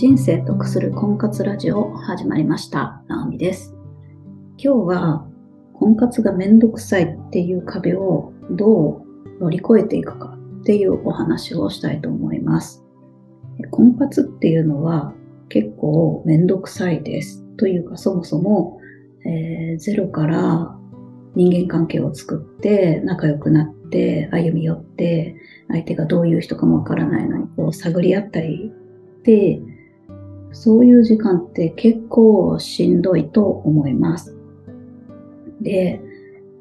人生得する婚活ラジオ始まりました。なおみです。今日は婚活がめんどくさいっていう壁をどう乗り越えていくかっていうお話をしたいと思います。婚活っていうのは結構めんどくさいです。というかそもそも、えーゼロから人間関係を作って仲良くなって歩み寄って相手がどういう人かもわからないのにこう探り合ったりで、そういう時間って結構しんどいと思います。で、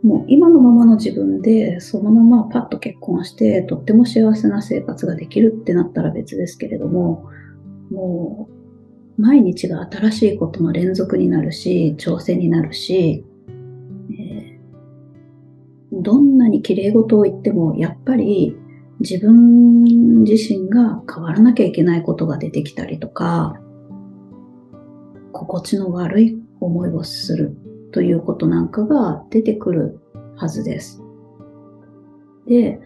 もう今のままの自分でそのままパッと結婚してとっても幸せな生活ができるってなったら別ですけれども、もう毎日が新しいことの連続になるし、挑戦になるし、えーどんなに綺麗事を言ってもやっぱり自分自身が変わらなきゃいけないことが出てきたりとか、心地の悪い思いをするということなんかが出てくるはずです。で、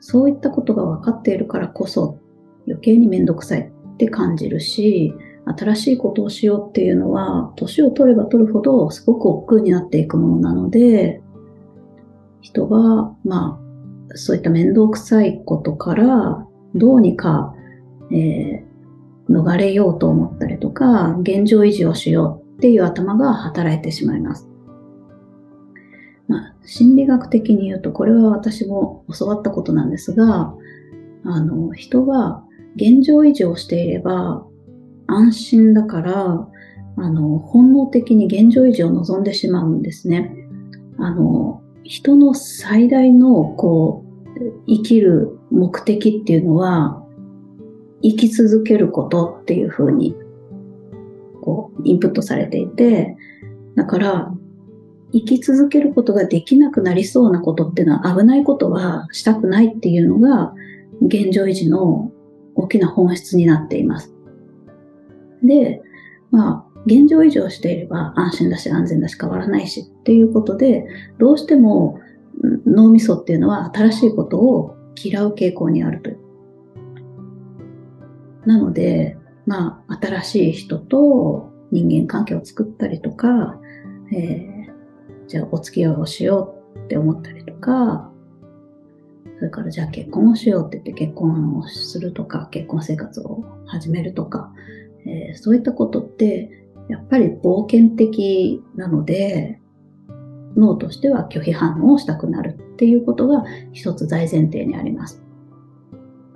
そういったことが分かっているからこそ余計にめんどくさいって感じるし、新しいことをしようっていうのは、年を取れば取るほどすごく億劫になっていくものなので、人が、まあ、そういった面倒くさいことから、どうにか、えー逃れようと思ったりとか、現状維持をしようっていう頭が働いてしまいます。まあ、心理学的に言うと、これは私も教わったことなんですが、あの、人は現状維持をしていれば安心だから、あの、本能的に現状維持を望んでしまうんですね。あの、人の最大の、こう、生きる目的っていうのは、生き続けることっていうふうに、こう、インプットされていて、だから、生き続けることができなくなりそうなことっていうのは危ないことはしたくないっていうのが現状維持の大きな本質になっています。で、まあ、現状維持をしていれば安心だし安全だし変わらないしっていうことで、どうしても脳みそっていうのは新しいことを嫌う傾向にあるという。なので、まあ、新しい人と人間関係を作ったりとか、えーじゃあお付き合いをしようって思ったりとか、それからじゃあ結婚をしようって言って結婚をするとか、結婚生活を始めるとか、えーそういったことって、やっぱり冒険的なので、脳としては拒否反応をしたくなるっていうことが一つ大前提にあります。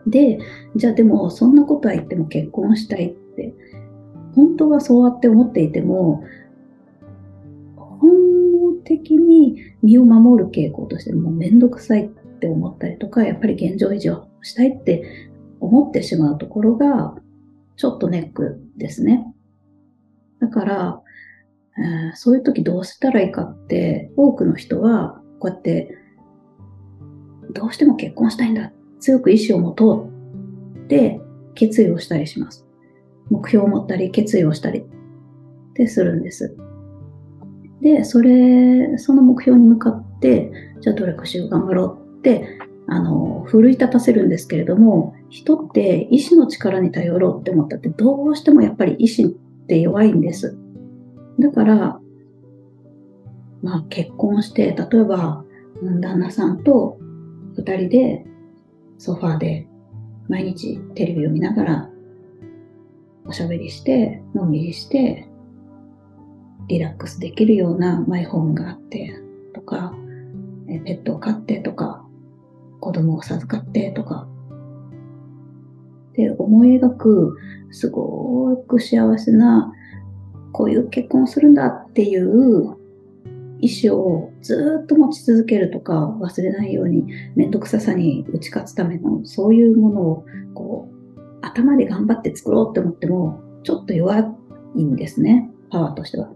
で、じゃあでもそんなことは言っても結婚したいって、本当はそうやって思っていても、本能的に身を守る傾向としてもうめんどくさいって思ったりとか、やっぱり現状維持をしたいって思ってしまうところが、ちょっとネックですね。だから、えーそういう時どうしたらいいかって、多くの人は、こうやって、どうしても結婚したいんだっ。強く意志を持とうって決意をしたりします。目標を持ったり、決意をしたりってするんです。で、それ、その目標に向かって、じゃあ努力しよう、頑張ろうって、あの、奮い立たせるんですけれども、人って意志の力に頼ろうって思ったって、どうしてもやっぱり意志って弱いんです。だから、まあ結婚して、例えば、旦那さんと二人でソファーで毎日テレビを見ながらおしゃべりして、のんびりして、リラックスできるようなマイホームがあってとか、ペットを飼ってとか、子供を授かってとか、で、思い描く、すごく幸せな、こういう結婚をするんだっていう意思をずっと持ち続けるとか、忘れないように、めんどくささに打ち勝つための、そういうものを、こう、頭で頑張って作ろうって思っても、ちょっと弱いんですね、パワーとしては。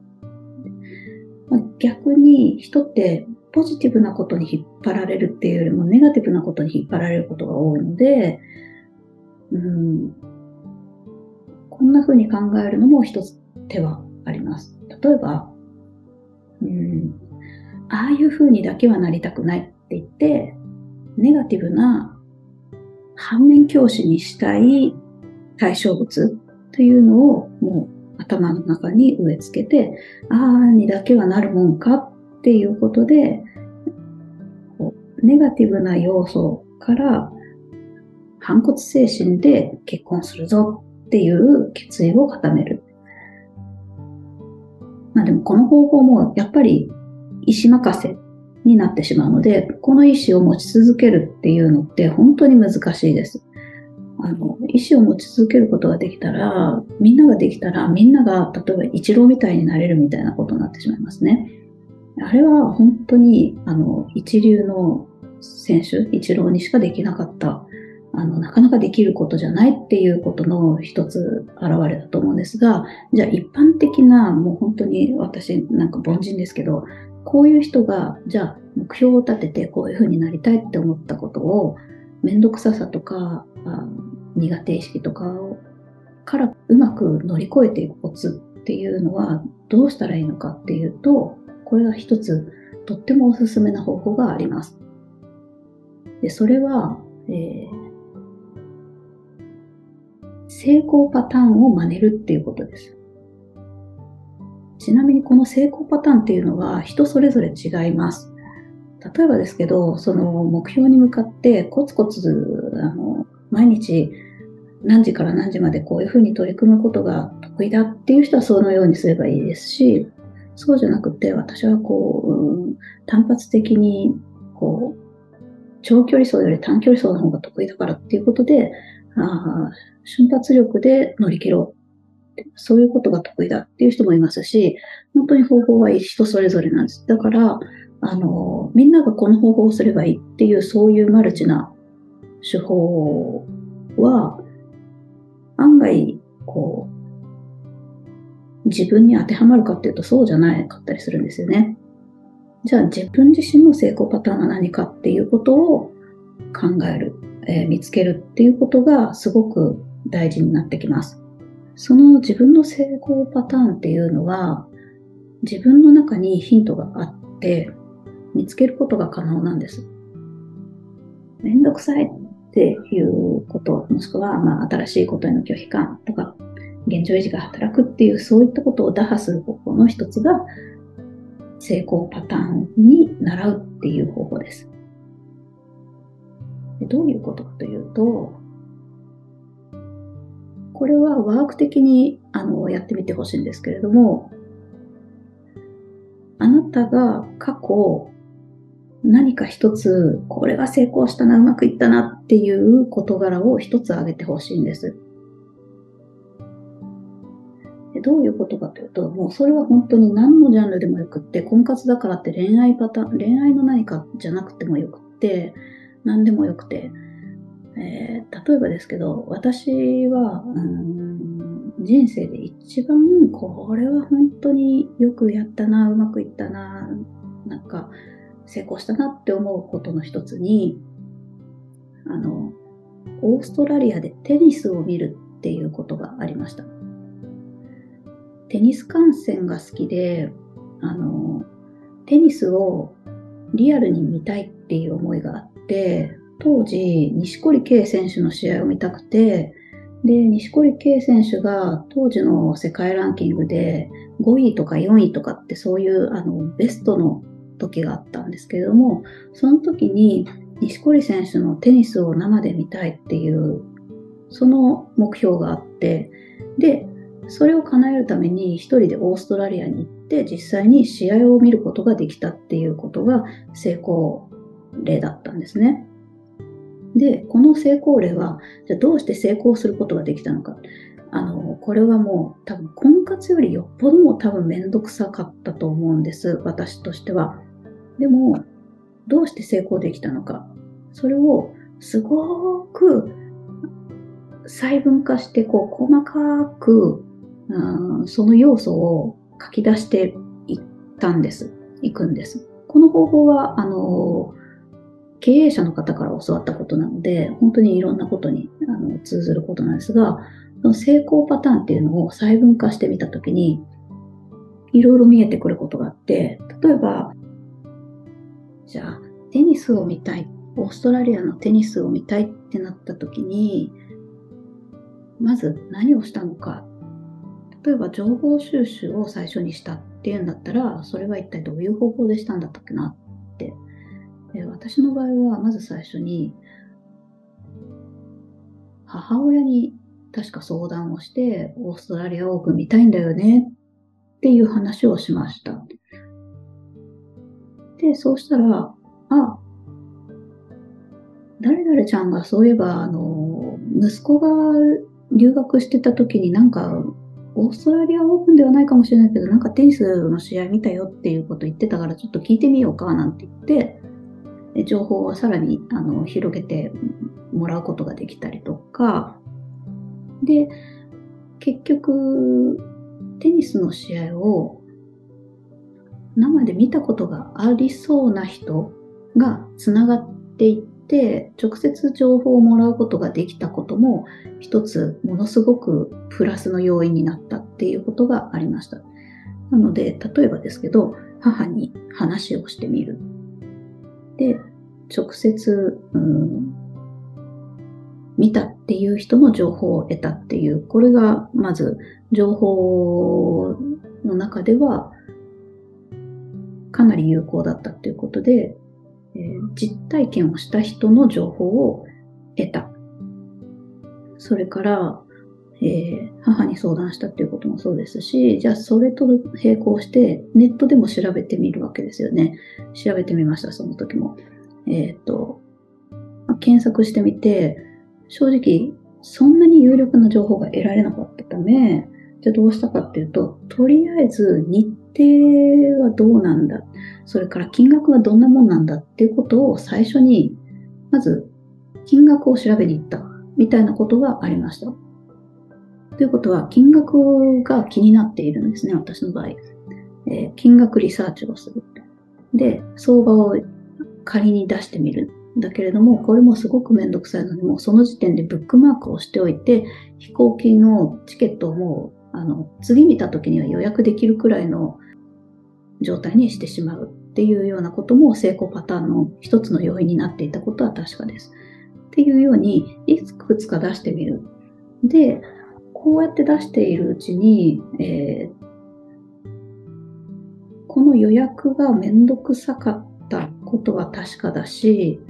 ま逆に人ってポジティブなことに引っ張られるっていうよりもネガティブなことに引っ張られることが多いので、うん、こんな風に考えるのも一つ手はあります。例えば、うん、ああいう風にだけはなりたくないって言って、ネガティブな反面教師にしたい対象物、というのをもう頭の中に植え付けて、ああにだけはなるもんかっていうことで、ネガティブな要素から反骨精神で結婚するぞっていう決意を固める。まあでもこの方法もやっぱり意思任せになってしまうので、この意思を持ち続けるっていうのって本当に難しいです。あの、意思を持ち続けることができたら、みんなができたら、みんなが例えば一郎みたいになれるみたいなことになってしまいますね。あれは本当に、あの、一流の選手、一郎にしかできなかったあの、なかなかできることじゃないっていうことの一つ現れだと思うんですが、じゃあ一般的な、もう本当に私なんか凡人ですけど、こういう人が、じゃあ目標を立ててこういうふうになりたいって思ったことを、めんどくささとか、あ苦手意識とかをからうまく乗り越えていくコツっていうのはどうしたらいいのかっていうと、これが一つとってもおすすめな方法があります。で、それは、えー成功パターンを真似るっていうことです。ちなみにこの成功パターンっていうのは人それぞれ違います。例えばですけど、その目標に向かってコツコツあの毎日何時から何時までこういうふうに取り組むことが得意だっていう人はそのようにすればいいですし、そうじゃなくて私はこう、うん、単発的にこう長距離走より短距離走の方が得意だからっていうことで、あ瞬発力で乗り切ろう。そういうことが得意だっていう人もいますし、本当に方法は人それぞれなんです。だから、あの、みんながこの方法をすればいいっていう、そういうマルチな手法は、案外、こう、自分に当てはまるかっていうとそうじゃないかったりするんですよね。じゃあ自分自身の成功パターンは何かっていうことを考える、えー、見つけるっていうことがすごく大事になってきます。その自分の成功パターンっていうのは、自分の中にヒントがあって、見つけることが可能なんです。めんどくさいっていうこと、もしくは、まあ、新しいことへの拒否感とか、現状維持が働くっていう、そういったことを打破する方法の一つが、成功パターンに習うっていう方法です。どういうことかというと、これはワーク的にあのやってみてほしいんですけれども、あなたが過去何か一つ、これが成功したな、うまくいったなっていう事柄を一つ挙げてほしいんです。でどういうことかというと、もうそれは本当に何のジャンルでもよくって、婚活だからって恋愛パターン、恋愛の何かじゃなくてもよくって、何でもよくて、えー、例えばですけど、私は、うん、人生で一番これは本当によくやったな、うまくいったな、なんか成功したなって思うことの一つに、あの、オーストラリアでテニスを見るっていうことがありました。テニス観戦が好きで、あの、テニスをリアルに見たいっていう思いがあって、当時、西堀圭選手の試合を見たくて、で、西堀圭選手が当時の世界ランキングで5位とか4位とかってそういうあのベストの時があったんですけれども、その時に西堀選手のテニスを生で見たいっていう、その目標があって、で、それを叶えるために一人でオーストラリアに行って実際に試合を見ることができたっていうことが成功例だったんですね。で、この成功例は、じゃどうして成功することができたのか。あの、これはもう多分婚活よりよっぽども多分めんどくさかったと思うんです。私としては。でも、どうして成功できたのか。それをすごく細分化して、こう、細かく、うん、その要素を書き出していったんです。いくんです。この方法は、あの、経営者の方から教わったことなので、本当にいろんなことにあの通ずることなんですが、その成功パターンっていうのを細分化してみたときに、いろいろ見えてくることがあって、例えば、じゃあ、テニスを見たい、オーストラリアのテニスを見たいってなったときに、まず何をしたのか例えば情報収集を最初にしたっていうんだったら、それは一体どういう方法でしたんだったっけなって。で私の場合は、まず最初に、母親に確か相談をして、オーストラリアオープン見たいんだよねっていう話をしました。で、そうしたら、あ、誰々ちゃんがそういえば、あの、息子が留学してた時になんか、オーストラリアオープンではないかもしれないけど、なんかテニスの試合見たよっていうこと言ってたから、ちょっと聞いてみようかなんて言って、で情報をさらにあの広げてもらうことができたりとか、で、結局、テニスの試合を生で見たことがありそうな人がつながっていって、直接情報をもらうことができたことも、一つものすごくプラスの要因になったっていうことがありました。なので、例えばですけど、母に話をしてみる。で、直接、うん、見たっていう人の情報を得たっていう、これがまず情報の中ではかなり有効だったっていうことで、えー、実体験をした人の情報を得た。それから、えー、母に相談したっていうこともそうですし、じゃあそれと並行してネットでも調べてみるわけですよね。調べてみました、その時も。えっ、ー、と、検索してみて、正直そんなに有力な情報が得られなかったため、じゃあどうしたかっていうと、とりあえず日程はどうなんだ、それから金額はどんなもんなんだっていうことを最初に、まず金額を調べに行ったみたいなことがありました。ということは、金額が気になっているんですね、私の場合。えー、金額リサーチをする。で、相場を仮に出してみるん。だけれども、これもすごくめんどくさいので、もうその時点でブックマークをしておいて、飛行機のチケットをもう、あの、次見た時には予約できるくらいの状態にしてしまうっていうようなことも成功パターンの一つの要因になっていたことは確かです。っていうように、いくつか出してみる。で、こうやって出しているうちに、えー、この予約がめんどくさかったことは確かだし、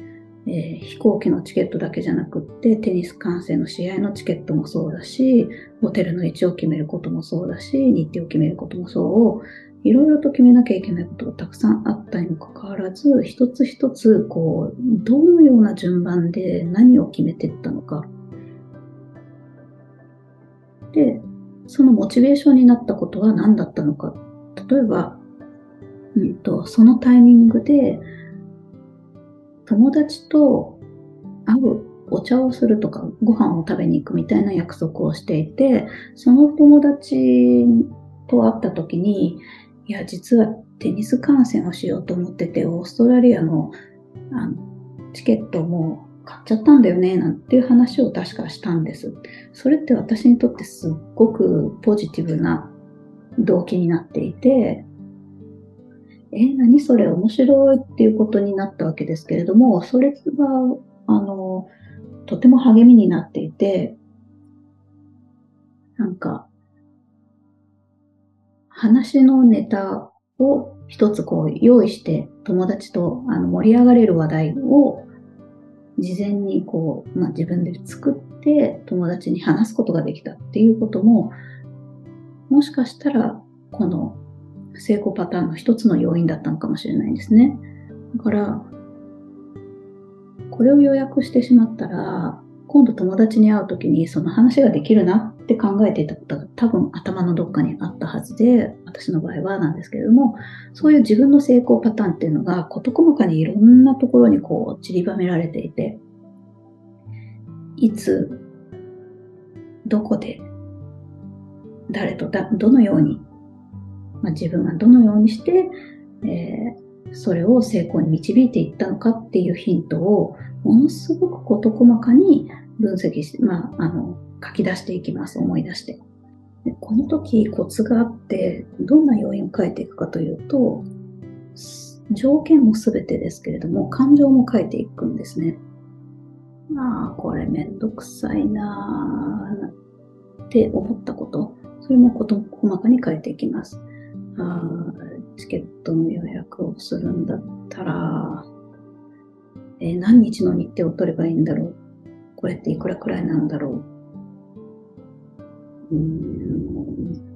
えー、飛行機のチケットだけじゃなくって、テニス観戦の試合のチケットもそうだし、ホテルの位置を決めることもそうだし、日程を決めることもそう、いろいろと決めなきゃいけないことがたくさんあったにもかかわらず、一つ一つ、こう、どのような順番で何を決めていったのか。で、そのモチベーションになったことは何だったのか。例えば、うんと、そのタイミングで、友達と会う、お茶をするとか、ご飯を食べに行くみたいな約束をしていて、その友達と会った時に、いや、実はテニス観戦をしようと思ってて、オーストラリアのあのチケットも買っちゃったんだよね、なんていう話を確かしたんです。それって私にとってすっごくポジティブな動機になっていて、え、何それ面白いっていうことになったわけですけれども、それは、あの、とても励みになっていて、なんか、話のネタを一つこう用意して友達とあの盛り上がれる話題を事前にこう、まあ、自分で作って友達に話すことができたっていうことももしかしたらこの成功パターンの一つの要因だったのかもしれないですね。だから、これを予約してしまったら、今度友達に会う時にその話ができるなって考えていたことが多分頭のどっかにあったはずで、私の場合はなんですけれども、そういう自分の成功パターンっていうのが事細かにいろんなところにこう散りばめられていて、いつ、どこで、誰とだどのように、まあ、自分がどのようにして、えー、それを成功に導いていったのかっていうヒントをものすごく事細かに分析して、まあ、あの、書き出していきます。思い出して。でこの時コツがあって、どんな要因を書いていくかというと、条件も全てですけれども、感情も書いていくんですね。まあ、これめんどくさいなって思ったこと、それも事細かに変えていきます。あチケットの予約をするんだったら、えー、何日の日程を取ればいいんだろう？これっていくらくらいなんだろう？うん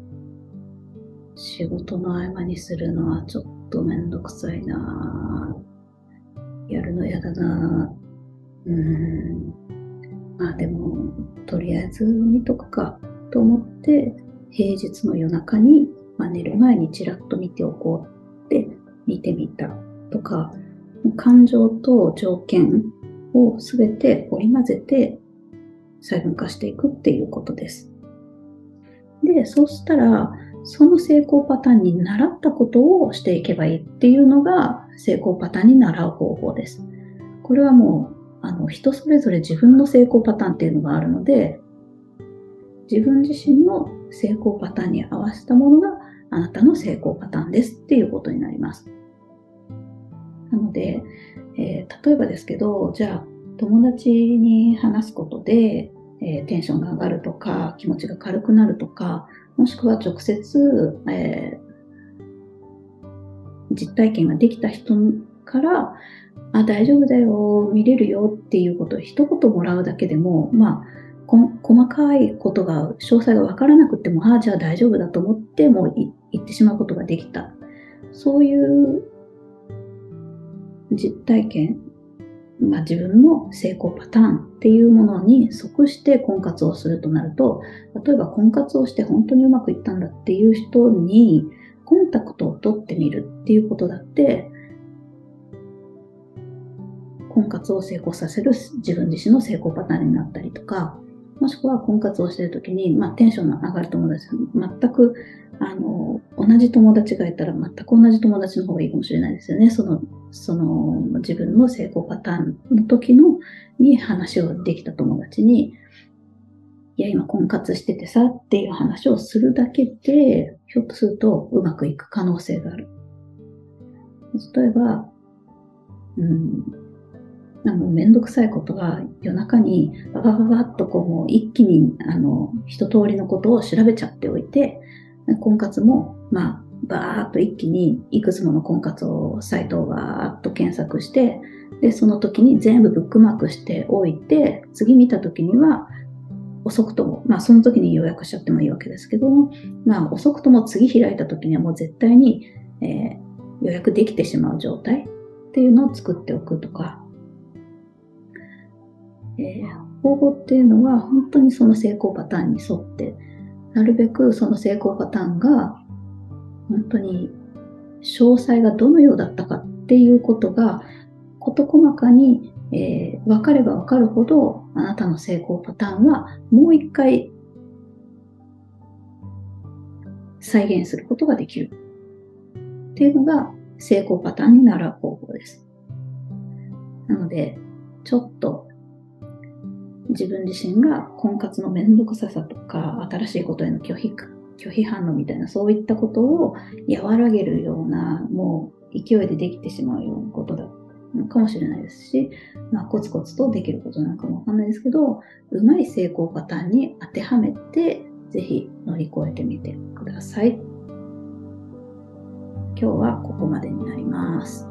仕事の合間にするのはちょっとめんどくさいなやるのやだなうん。まあでも、とりあえず見とくかと思って、平日の夜中に、まあ、寝る前にちらっと見ておこうって見てみたとか、感情と条件をすべて織り交ぜて細分化していくっていうことです。で、そうしたら、その成功パターンに習ったことをしていけばいいっていうのが成功パターンに習う方法です。これはもうあの人それぞれ自分の成功パターンっていうのがあるので、自分自身の成功パターンに合わせたものがあなたの成功パターンですっていうことになります。なので、えー、例えばですけど、じゃあ友達に話すことで、えー、テンションが上がるとか、気持ちが軽くなるとか、もしくは直接、えー、実体験ができた人からあ、大丈夫だよ、見れるよっていうことを一言もらうだけでも、まあ、細かいことが、詳細がわからなくても、ああ、じゃあ大丈夫だと思って、もう言ってしまうことができた。そういう実体験、まあ、自分の成功パターンっていうものに即して婚活をするとなると、例えば婚活をして本当にうまくいったんだっていう人にコンタクトを取ってみるっていうことだって婚活を成功させる自分自身の成功パターンになったりとか、もしくは婚活をしているときに、まあ、テンションの上がる友達、全くあの同じ友達がいたら全く同じ友達の方がいいかもしれないですよね。そのその自分の成功パターンの時のに話をできた友達に、いや、今婚活しててさっていう話をするだけで、ひょっとするとうまくいく可能性がある。例えば、うん、なんかめんどくさいことが夜中にババババッとこうもう一気にあの一通りのことを調べちゃっておいて、婚活もまあバーッと一気にいくつもの婚活をサイトをバーッと検索して、で、その時に全部ブックマークしておいて、次見た時には遅くとも、まあその時に予約しちゃってもいいわけですけども、まあ遅くとも次開いた時にはもう絶対に、えー、予約できてしまう状態っていうのを作っておくとか、えー、方法っていうのは本当にその成功パターンに沿って、なるべくその成功パターンが本当に詳細がどのようだったかっていうことが事細かに、えー、分かれば分かるほどあなたの成功パターンはもう一回再現することができるっていうのが成功パターンに習う方法です。なので、ちょっと自分自身が婚活のめんどくささとか、新しいことへの拒否、拒否反応みたいな、そういったことを和らげるような、もう勢いでできてしまうようなことだかもしれないですし、まあ、コツコツとできることなんかもわかんないですけど、うまい成功パターンに当てはめて、ぜひ乗り越えてみてください。今日はここまでになります。